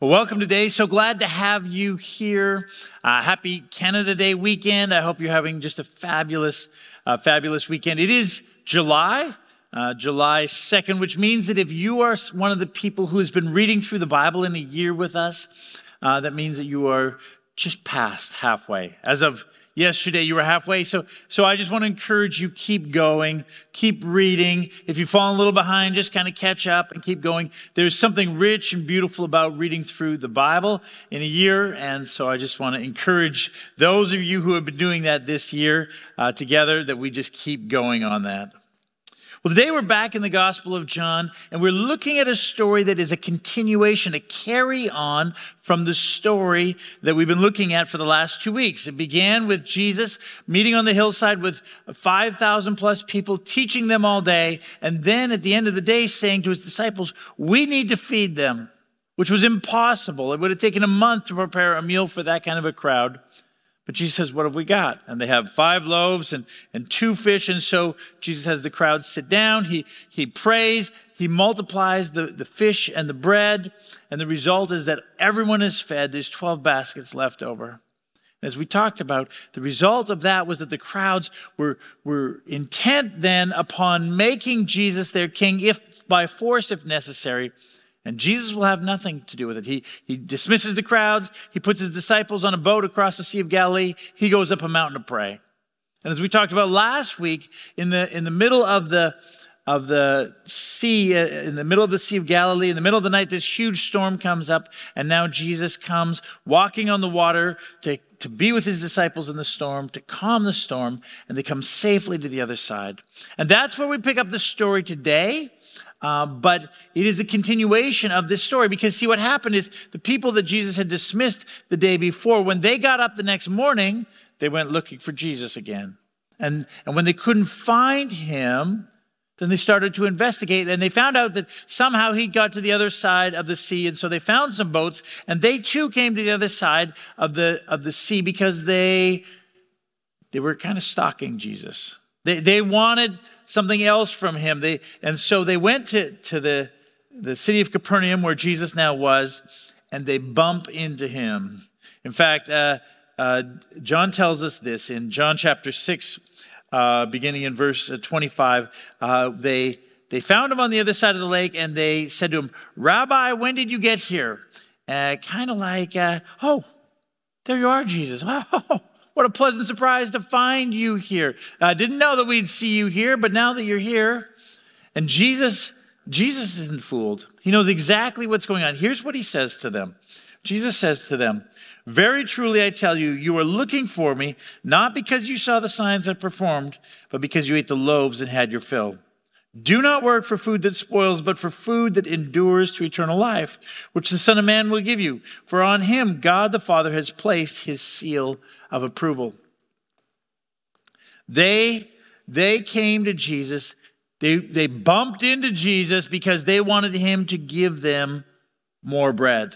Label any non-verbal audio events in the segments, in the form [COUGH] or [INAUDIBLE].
Well, welcome today. So glad to have you here. Uh, happy Canada Day weekend. I hope you're having just a fabulous, uh, fabulous weekend. It is July, uh, July 2nd, which means that if you are one of the people who has been reading through the Bible in a year with us, uh, that means that you are just past halfway. As of yesterday you were halfway. So so i just want to encourage you keep going keep reading. If you've fallen a little behind just kind of catch up and keep going. There's something rich and beautiful about reading through the bible in a year and so i just want to encourage those of you who have been doing that this year uh, together that we just keep going on that well, today we're back in the Gospel of John, and we're looking at a story that is a continuation, a carry on from the story that we've been looking at for the last two weeks. It began with Jesus meeting on the hillside with 5,000 plus people, teaching them all day, and then at the end of the day saying to his disciples, We need to feed them, which was impossible. It would have taken a month to prepare a meal for that kind of a crowd. But Jesus says, What have we got? And they have five loaves and, and two fish. And so Jesus has the crowd sit down. He, he prays. He multiplies the, the fish and the bread. And the result is that everyone is fed. There's 12 baskets left over. As we talked about, the result of that was that the crowds were, were intent then upon making Jesus their king, if by force, if necessary. And Jesus will have nothing to do with it. He, he dismisses the crowds. He puts his disciples on a boat across the Sea of Galilee. He goes up a mountain to pray. And as we talked about last week, in the, in the middle of the, of the sea, uh, in the middle of the Sea of Galilee, in the middle of the night, this huge storm comes up. And now Jesus comes walking on the water to, to be with his disciples in the storm, to calm the storm, and they come safely to the other side. And that's where we pick up the story today. Uh, but it is a continuation of this story because see what happened is the people that Jesus had dismissed the day before, when they got up the next morning, they went looking for Jesus again. And, and when they couldn't find him, then they started to investigate and they found out that somehow he got to the other side of the sea. And so they found some boats and they too came to the other side of the, of the sea because they, they were kind of stalking Jesus. They, they wanted something else from him. They, and so they went to, to the, the city of Capernaum where Jesus now was, and they bump into him. In fact, uh, uh, John tells us this in John chapter 6, uh, beginning in verse 25. Uh, they, they found him on the other side of the lake and they said to him, Rabbi, when did you get here? Uh, kind of like, uh, oh, there you are, Jesus. [LAUGHS] Oh, what a pleasant surprise to find you here. I didn't know that we'd see you here, but now that you're here, and Jesus, Jesus isn't fooled. He knows exactly what's going on. Here's what he says to them. Jesus says to them, Very truly I tell you, you are looking for me, not because you saw the signs I performed, but because you ate the loaves and had your fill. Do not work for food that spoils, but for food that endures to eternal life, which the Son of Man will give you. For on him God the Father has placed his seal of approval. They, they came to Jesus. They, they bumped into Jesus because they wanted him to give them more bread.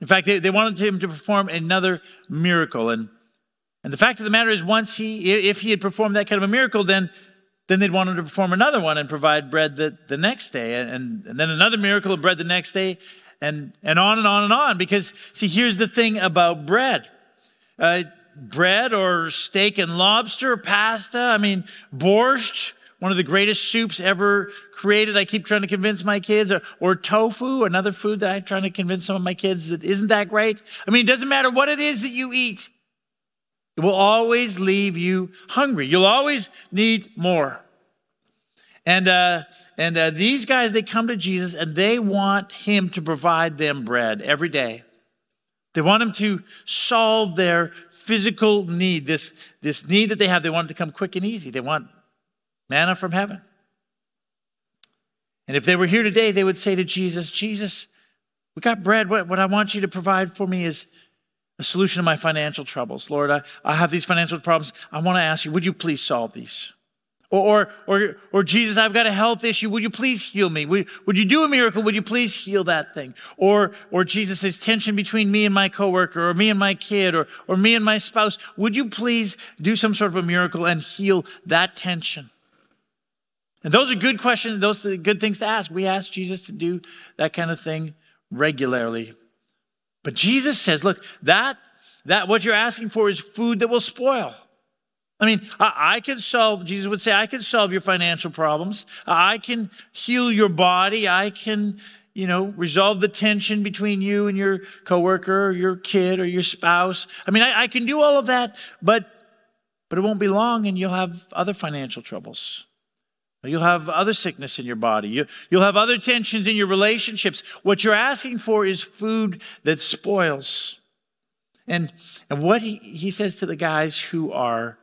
In fact, they, they wanted him to perform another miracle. And, and the fact of the matter is, once he, if he had performed that kind of a miracle, then then they'd want him to perform another one and provide bread the, the next day, and, and then another miracle of bread the next day, and, and on and on and on. Because, see, here's the thing about bread uh, bread or steak and lobster, pasta, I mean, borscht, one of the greatest soups ever created. I keep trying to convince my kids, or, or tofu, another food that I'm trying to convince some of my kids that isn't that great. I mean, it doesn't matter what it is that you eat. It will always leave you hungry. You'll always need more. And, uh, and uh, these guys, they come to Jesus and they want him to provide them bread every day. They want him to solve their physical need, this, this need that they have. They want it to come quick and easy. They want manna from heaven. And if they were here today, they would say to Jesus, Jesus, we got bread. What, what I want you to provide for me is a solution to my financial troubles. Lord, I, I have these financial problems. I want to ask you, would you please solve these? Or, or, or, or, Jesus, I've got a health issue. Would you please heal me? Would, would you do a miracle? Would you please heal that thing? Or, or Jesus, there's tension between me and my coworker, or me and my kid, or, or me and my spouse. Would you please do some sort of a miracle and heal that tension? And those are good questions. Those are good things to ask. We ask Jesus to do that kind of thing regularly. But Jesus says, look, that, that what you're asking for is food that will spoil. I mean, I, I, can solve, Jesus would say, I can solve your financial problems. I can heal your body. I can, you know, resolve the tension between you and your coworker or your kid or your spouse. I mean, I, I can do all of that, but, but it won't be long and you'll have other financial troubles. You'll have other sickness in your body. You, will have other tensions in your relationships. What you're asking for is food that spoils. And, and what he, he says to the guys who are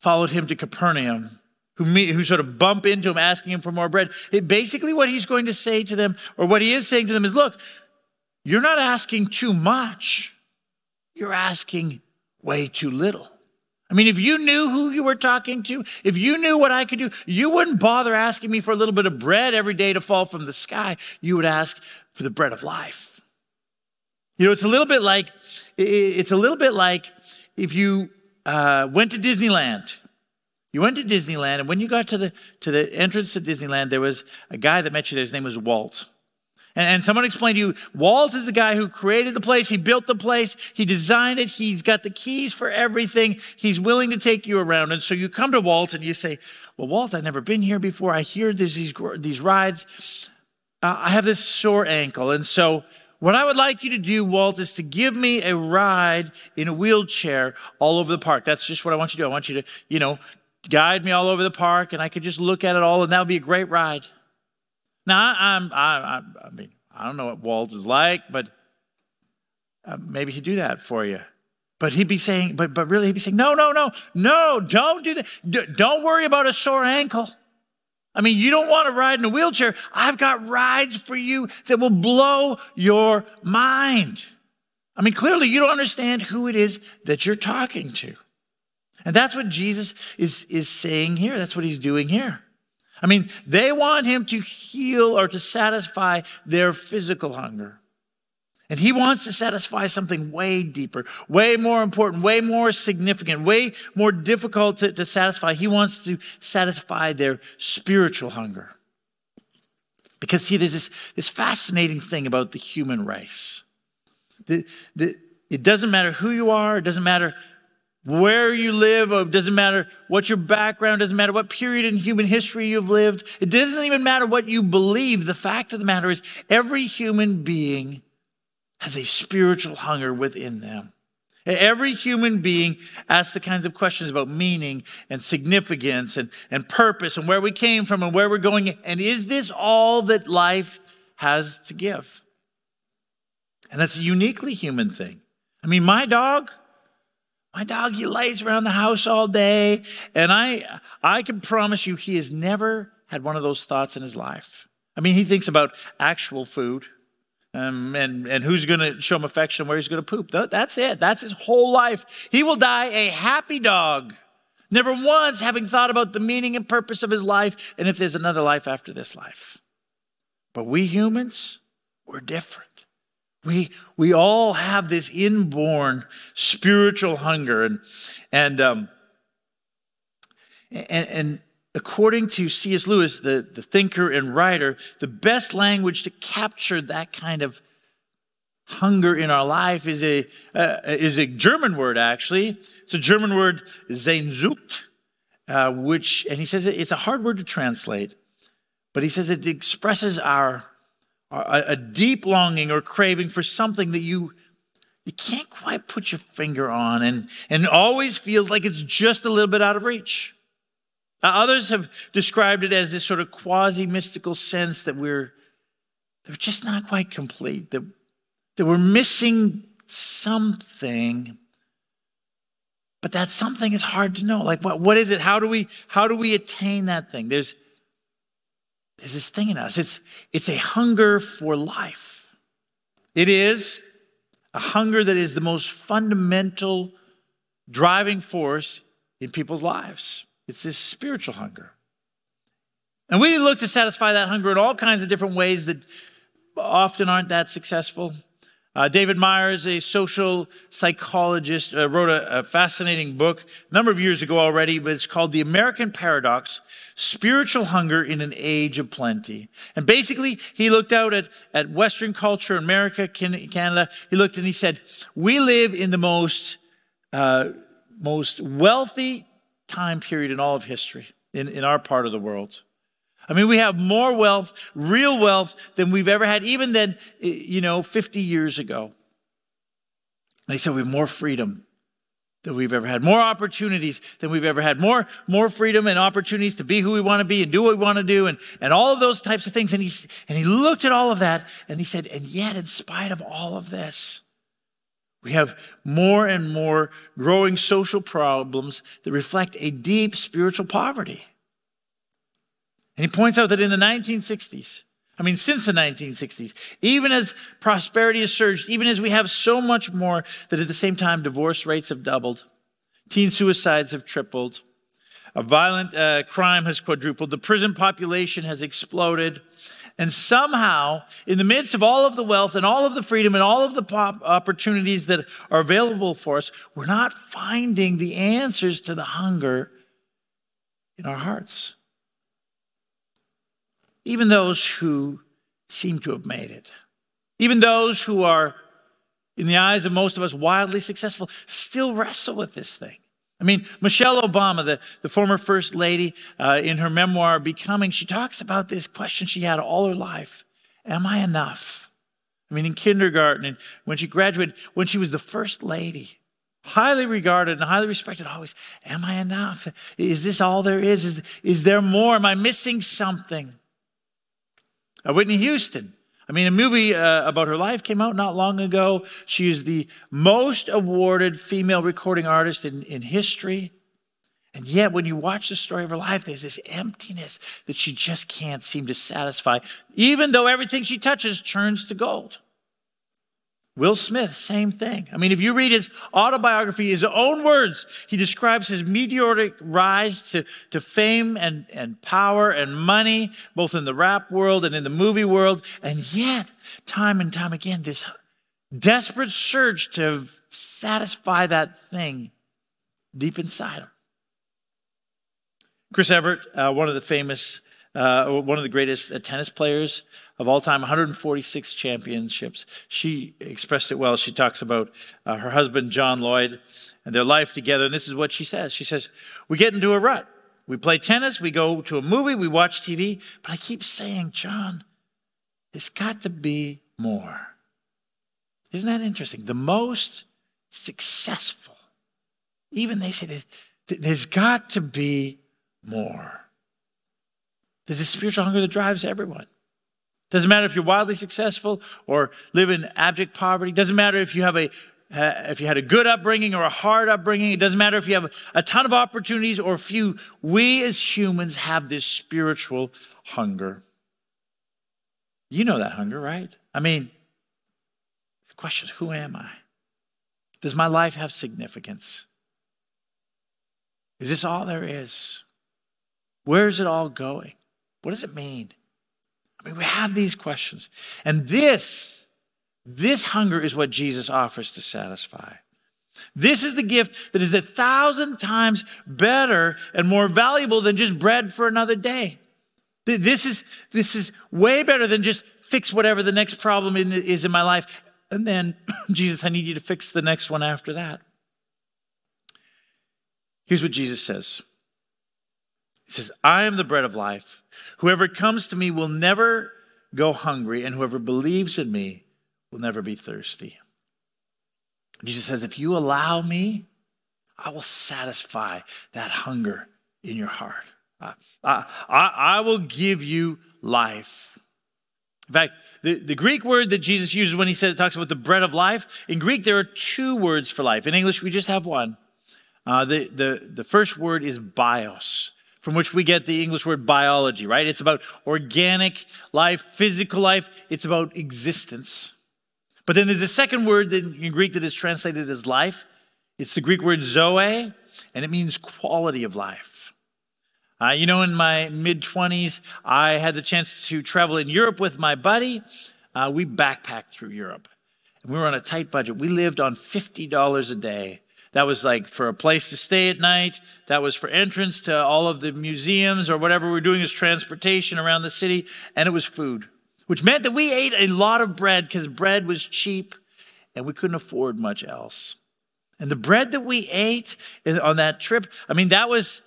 followed him to Capernaum, who, meet, who sort of bump into him asking him for more bread, it, basically what he's going to say to them, or what he is saying to them, is look, you're not asking too much, you're asking way too little. I mean, if you knew who you were talking to, if you knew what I could do, you wouldn't bother asking me for a little bit of bread every day to fall from the sky. You would ask for the bread of life. You know, it's a little bit like it's a little bit like if you uh, went to Disneyland. You went to Disneyland, and when you got to the to the entrance to Disneyland, there was a guy that met you there. His name was Walt. And, someone explained to you, Walt is the guy who created the place. He built the place. He designed it. He's got the keys for everything. He's willing to take you around. And so you come to Walt and you say, well, Walt, I've never been here before. I hear there's these, these rides. Uh, I have this sore ankle. And so what I would like you to do, Walt, is to give me a ride in a wheelchair all over the park. That's just what I want you to do. I want you to, you know, guide me all over the park and I could just look at it all and that would be a great ride. Now, I, I'm, I, I, mean, I don't know what Walt is like, but uh, maybe he'd do that for you. But he'd be saying, but, but really, he'd be saying, no, no, no, no, don't do that. D- don't worry about a sore ankle. I mean, you don't want to ride in a wheelchair. I've got rides for you that will blow your mind. I mean, clearly, you don't understand who it is that you're talking to. And that's what Jesus is, is saying here. That's what he's doing here. I mean, they want him to heal or to satisfy their physical hunger. And he wants to satisfy something way deeper, way more important, way more significant, way more difficult to, to satisfy. He wants to satisfy their spiritual hunger. Because, see, there's this, this fascinating thing about the human race. The, the, it doesn't matter who you are, it doesn't matter where you live, it doesn't matter what your background, doesn't matter what period in human history you've lived, it doesn't even matter what you believe. The fact of the matter is, every human being has a spiritual hunger within them. Every human being asks the kinds of questions about meaning and significance and, and purpose and where we came from and where we're going. And is this all that life has to give? And that's a uniquely human thing. I mean, my dog, my dog, he lays around the house all day, and I, I can promise you, he has never had one of those thoughts in his life. I mean, he thinks about actual food. Um, and, and who's going to show him affection, where he's going to poop. That's it. That's his whole life. He will die a happy dog, never once having thought about the meaning and purpose of his life and if there's another life after this life. But we humans, we're different. We, we all have this inborn spiritual hunger. And, and, um, and, and according to C.S. Lewis, the, the thinker and writer, the best language to capture that kind of hunger in our life is a, uh, is a German word, actually. It's a German word, Sehnsucht, uh, which, and he says it's a hard word to translate, but he says it expresses our a, deep longing or craving for something that you you can't quite put your finger on and, and always feels like it's just a little bit out of reach. Others have described it as this sort of quasi mystical sense that we're, that we're just not quite complete, that, that we're missing something. But that something is hard to know. Like, what, what is it? How do, we, how do we attain that thing? There's, there's this thing in us. It's, it's a hunger for life. It is a hunger that is the most fundamental driving force in people's lives. It's this spiritual hunger. And we look to satisfy that hunger in all kinds of different ways that often aren't that successful. Uh, David Myers, a social psychologist, uh, wrote a, a, fascinating book a number of years ago already, but it's called The American Paradox Spiritual Hunger in an Age of Plenty. And basically, he looked out at, at Western culture, America, Canada. He looked and he said, We live in the most, uh, most wealthy time period in all of history, in, in our part of the world. I mean, we have more wealth, real wealth, than we've ever had, even than, eh, you know, 50 years ago. They said we have more freedom than we've ever had, more opportunities than we've ever had, more, more freedom and opportunities to be who we want to be and do what we want to do and, and all of those types of things. And, he, and he looked at all of that and he said, and yet, in spite of all of this, we have more and more growing social problems that reflect a deep spiritual poverty. And he points out that in the 1960s, I mean, since the 1960s, even as prosperity has surged, even as we have so much more, that at the same time, divorce rates have doubled, teen suicides have tripled, a violent uh, crime has quadrupled, the prison population has exploded. And somehow, in the midst of all of the wealth and all of the freedom and all of the pop opportunities that are available for us, we're not finding the answers to the hunger in our hearts even those who seem to have made it, even those who are, in the eyes of most of us, wildly successful, still wrestle with this thing. I mean, Michelle Obama, the, the former first lady, uh, in her memoir, Becoming, she talks about this question she had all her life Am I enough? I mean, in kindergarten, and when she graduated, when she was the first lady, highly regarded and highly respected, always, Am I enough? Is this all there is? Is, is there more? Am I missing something? Uh, Whitney Houston. I mean, a movie uh, about her life came out not long ago. She is the most awarded female recording artist in, in history. And yet, when you watch the story of her life, there's this emptiness that she just can't seem to satisfy, even though everything she touches turns to gold. Will Smith, same thing. I mean, if you read his autobiography, his own words, he describes his meteoric rise to, to fame and, and power and money, both in the rap world and in the movie world. And yet, time and time again, this desperate search to satisfy that thing deep inside him. Chris Evert, uh, one of the famous, uh, one of the greatest uh, tennis players of all time, 146 championships. She expressed it well. She talks about uh, her husband, John Lloyd, and their life together. And this is what she says She says, We get into a rut. We play tennis, we go to a movie, we watch TV, but I keep saying, John, it's got to be more. Isn't that interesting? The most successful, even they say there's got to be more. There's a spiritual hunger that drives everyone. Doesn't matter if you're wildly successful or live in abject poverty. Doesn't matter if you have a if you had a good upbringing or a hard upbringing. It doesn't matter if you have a ton of opportunities or few. We as humans have this spiritual hunger. You know that hunger, right? I mean, the question is, who am I? Does my life have significance? Is this all there is? Where is it all going? What does it mean? I mean, we have these questions. And this, this hunger is what Jesus offers to satisfy. This is the gift that is a thousand times better and more valuable than just bread for another day. This is, this is way better than just fix whatever the next problem is in my life. And then, [CLEARS THROAT] Jesus, I need you to fix the next one after that. Here's what Jesus says He says, I am the bread of life. Whoever comes to me will never go hungry, and whoever believes in me will never be thirsty. Jesus says, If you allow me, I will satisfy that hunger in your heart. I, I, I will give you life. In fact, the, the Greek word that Jesus uses when he says, talks about the bread of life, in Greek there are two words for life. In English, we just have one. Uh, the, the, the first word is bios from which we get the English word biology, right? It's about organic life, physical life, it's about existence. But then there's a second word in Greek that is translated as life. It's the Greek word zoe, and it means quality of life. Uh, you know, in my mid 20s, I had the chance to travel in Europe with my buddy. Uh, we backpacked through Europe. and we were on a tight budget. We lived on $50 a day. That was like for a place to stay at night. That was for entrance to all of the museums or whatever we are doing as transportation around the city. And it was food, which meant that we ate a lot of bread because bread was cheap and we couldn't afford much else. And the bread that we ate on that trip, I mean, that was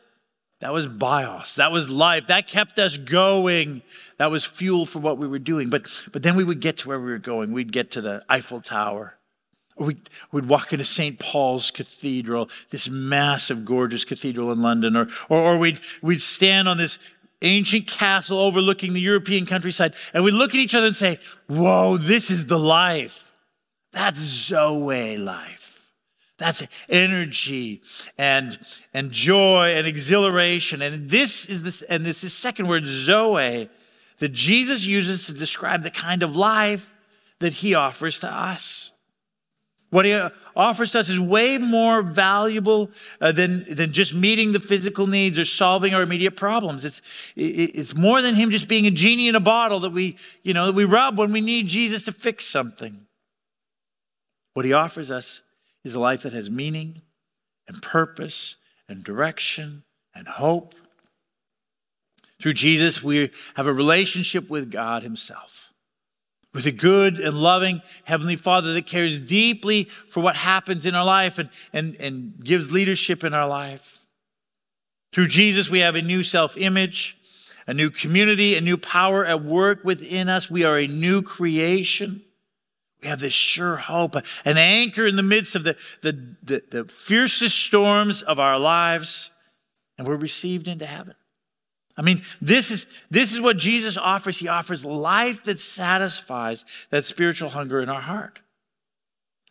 that was bios. That was life. That kept us going. That was fuel for what we were doing. But, but then we would get to where we were going. We'd get to the Eiffel Tower. We'd, we'd walk into St. Paul's Cathedral, this massive, gorgeous cathedral in London. Or, or, or we'd, we'd stand on this ancient castle overlooking the European countryside. And we'd look at each other and say, Whoa, this is the life. That's Zoe life. That's energy and, and joy and exhilaration. And this is this, and this is second word, Zoe, that Jesus uses to describe the kind of life that he offers to us. What he offers to us is way more valuable uh, than, than just meeting the physical needs or solving our immediate problems. It's, it's more than him just being a genie in a bottle that we, you know, that we rub when we need Jesus to fix something. What he offers us is a life that has meaning and purpose and direction and hope. Through Jesus, we have a relationship with God Himself, with a good and loving Heavenly Father that cares deeply for what happens in our life and, and, and gives leadership in our life. Through Jesus, we have a new self image, a new community, a new power at work within us. We are a new creation. We have this sure hope, an anchor in the midst of the, the, the, the fiercest storms of our lives, and we're received into heaven. I mean, this is, this is what Jesus offers. He offers life that satisfies that spiritual hunger in our heart.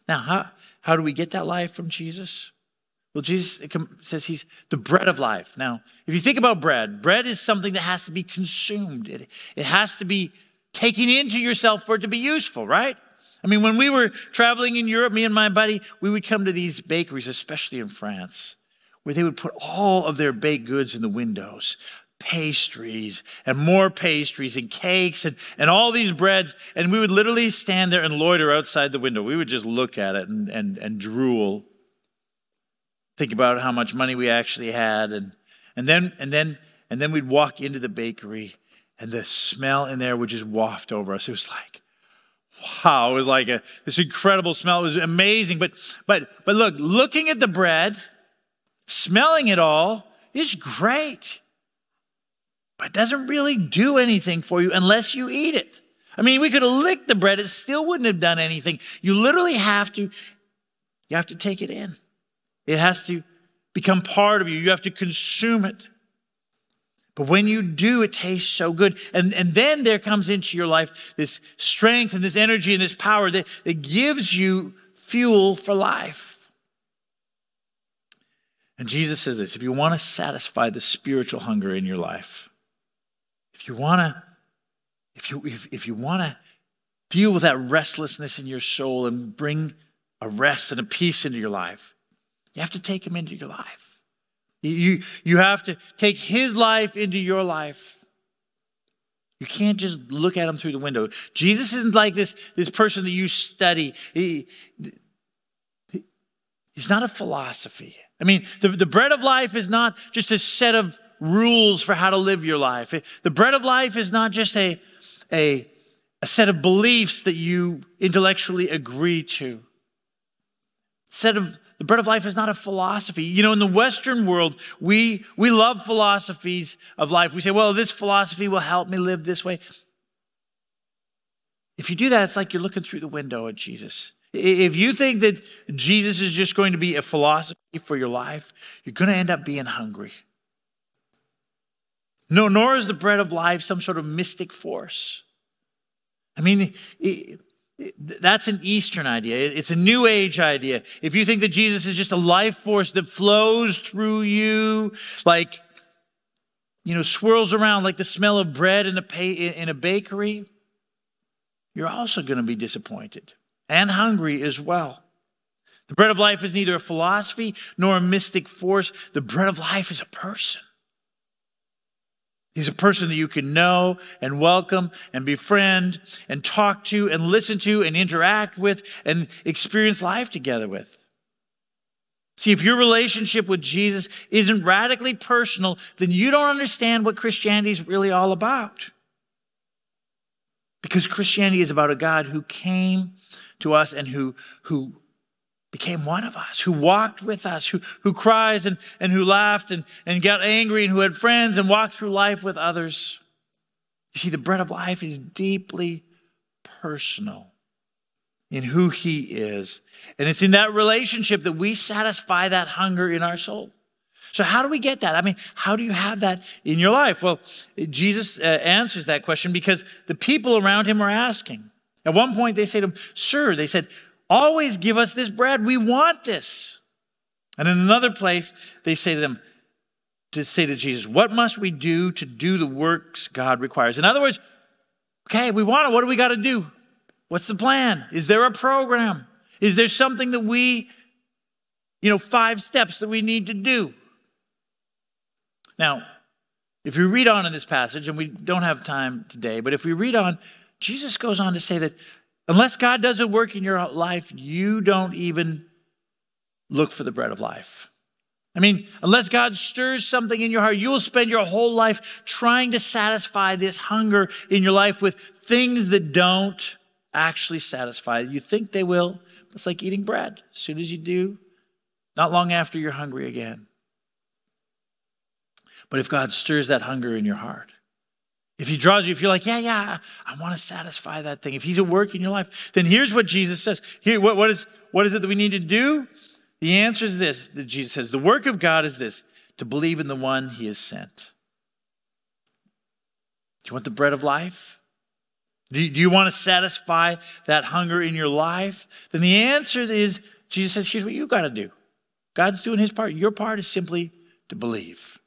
Now, how, how do we get that life from Jesus? Well, Jesus says he's the bread of life. Now, if you think about bread, bread is something that has to be consumed, it, it has to be taken into yourself for it to be useful, right? I mean, when we were traveling in Europe, me and my buddy, we would come to these bakeries, especially in France, where they would put all of their baked goods in the windows pastries and more pastries and cakes and, and all these breads. And we would literally stand there and loiter outside the window. We would just look at it and, and, and drool, think about how much money we actually had. And, and, then, and, then, and then we'd walk into the bakery and the smell in there would just waft over us. It was like, wow, it was like a, this incredible smell. It was amazing. But, but, but look, looking at the bread, smelling it all is great. But it doesn't really do anything for you unless you eat it. I mean, we could have licked the bread, it still wouldn't have done anything. You literally have to, you have to take it in. It has to become part of you. You have to consume it. But when you do, it tastes so good. And, and then there comes into your life this strength and this energy and this power that, that gives you fuel for life. And Jesus says this if you want to satisfy the spiritual hunger in your life, you want to, if you, if, if you want to deal with that restlessness in your soul and bring a rest and a peace into your life, you have to take him into your life. You, you have to take his life into your life. You can't just look at him through the window. Jesus isn't like this, this person that you study. He, he's not a philosophy. I mean, the, the bread of life is not just a set of rules for how to live your life. The bread of life is not just a, a, a set of beliefs that you intellectually agree to. Set of the bread of life is not a philosophy. You know, in the Western world, we, we love philosophies of life. We say, well, this philosophy will help me live this way. If you do that, it's like you're looking through the window at Jesus. If you think that Jesus is just going to be a philosophy for your life, you're going to end up being hungry. No, nor is the bread of life some sort of mystic force. I mean, that's an Eastern idea. It's a New Age idea. If you think that Jesus is just a life force that flows through you, like, you know, swirls around like the smell of bread in a, in a bakery, you're also going to be disappointed and hungry as well. The bread of life is neither a philosophy nor a mystic force. The bread of life is a person. He's a person that you can know and welcome and befriend and talk to and listen to and interact with and experience life together with. See, if your relationship with Jesus isn't radically personal, then you don't understand what Christianity is really all about. Because Christianity is about a God who came to us and who, who became one of us, who walked with us, who, who cries and, and who laughed and, and got angry and who had friends and walked through life with others. You see, the bread of life is deeply personal in who he is. And it's in that relationship that we satisfy that hunger in our soul. So, how do we get that? I mean, how do you have that in your life? Well, Jesus uh, answers that question because the people around him are asking. At one point, they say to him, Sir, they said, always give us this bread. We want this. And in another place, they say to them, to say to Jesus, What must we do to do the works God requires? In other words, okay, we want it. What do we got to do? What's the plan? Is there a program? Is there something that we, you know, five steps that we need to do? Now, if we read on in this passage, and we don't have time today, but if we read on, Jesus goes on to say that unless God does a work in your life, you don't even look for the bread of life. I mean, unless God stirs something in your heart, you will spend your whole life trying to satisfy this hunger in your life with things that don't actually satisfy. You think they will, but it's like eating bread. As soon as you do, not long after, you're hungry again. But if God stirs that hunger in your heart, if He draws you, if you're like, yeah, yeah, I want to satisfy that thing, if He's at work in your life, then here's what Jesus says. Here, what, what, is, what is it that we need to do? The answer is this that Jesus says, the work of God is this to believe in the one He has sent. Do you want the bread of life? Do you, do you want to satisfy that hunger in your life? Then the answer is Jesus says, here's what you got to do. God's doing his part. Your part is simply to believe.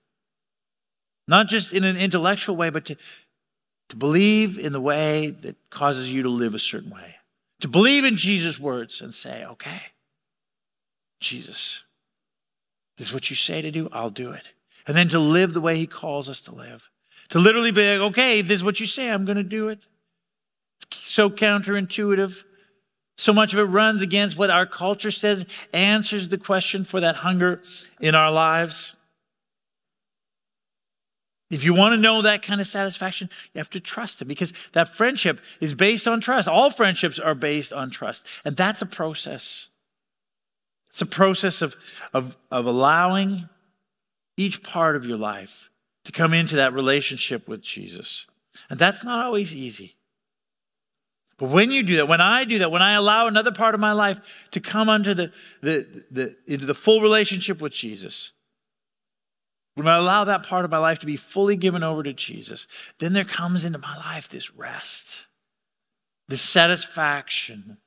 Not just in an intellectual way, but to, to believe in the way that causes you to live a certain way. To believe in Jesus' words and say, okay, Jesus, this is what you say to do, I'll do it. And then to live the way he calls us to live. To literally be like, okay, this is what you say, I'm going to do it so counterintuitive. So much of it runs against what our culture says answers the question for that hunger in our lives. If you want to know that kind of satisfaction, you have to trust Him because that friendship is based on trust. All friendships are based on trust. And that's a process. It's a process of, of, of allowing each part of your life to come into that relationship with Jesus. And that's not always easy. But when you do that, when I do that, when I allow another part of my life to come under the, the, the, into the full relationship with Jesus, when I allow that part of my life to be fully given over to Jesus, then there comes into my life this rest, this satisfaction,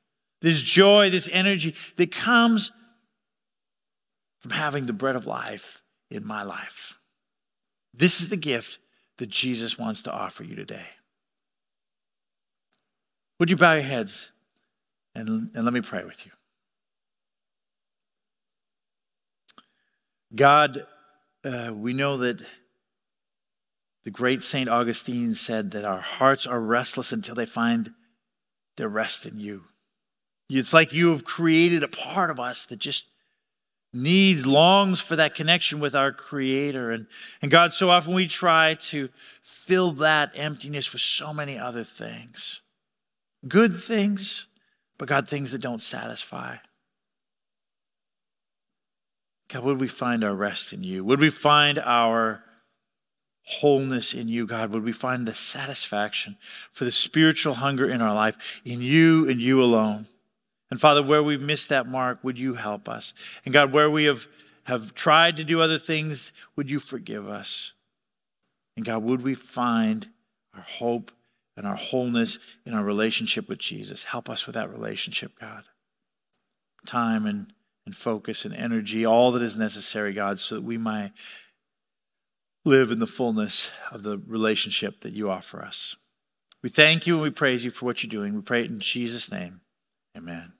this joy, this energy that comes from having the bread of life in my life. This is the gift that Jesus wants to offer you today. Would you bow your heads and, and let me pray with you? God, uh, we know that the great St. Augustine said that our hearts are restless until they find their rest in you. It's like you have created a part of us that just needs, longs for that connection with our Creator. And, and God, so often we try to fill that emptiness with so many other things good things, but God, things that don't satisfy. God, would we find our rest in you? Would we find our wholeness in you, God? Would we find the satisfaction for the spiritual hunger in our life in you and you alone? And Father, where we've missed that mark, would you help us? And God, where we have, have tried to do other things, would you forgive us? And God, would we find our hope and our wholeness in our relationship with Jesus. Help us with that relationship, God. Time and, and focus and energy, all that is necessary, God, so that we might live in the fullness of the relationship that you offer us. We thank you and we praise you for what you're doing. We pray it in Jesus' name. Amen.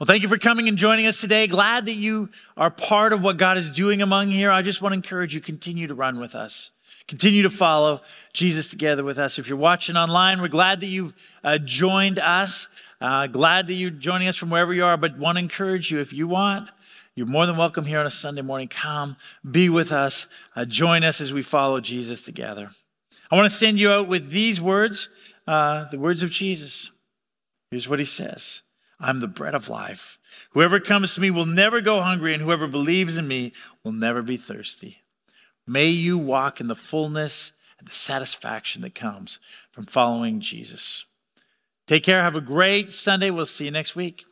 Well, thank you for coming and joining us today. Glad that you are part of what God is doing among here. I just want to encourage you continue to run with us. Continue to follow Jesus together with us. If you're watching online, we're glad that you've uh, joined us. Uh, glad that you're joining us from wherever you are, but want to encourage you if you want, you're more than welcome here on a Sunday morning. Come, be with us, uh, join us as we follow Jesus together. I want to send you out with these words, uh, the words of Jesus. Here's what he says I'm the bread of life. Whoever comes to me will never go hungry, and whoever believes in me will never be thirsty. May you walk in the fullness and the satisfaction that comes from following Jesus. Take care. Have a great Sunday. We'll see you next week.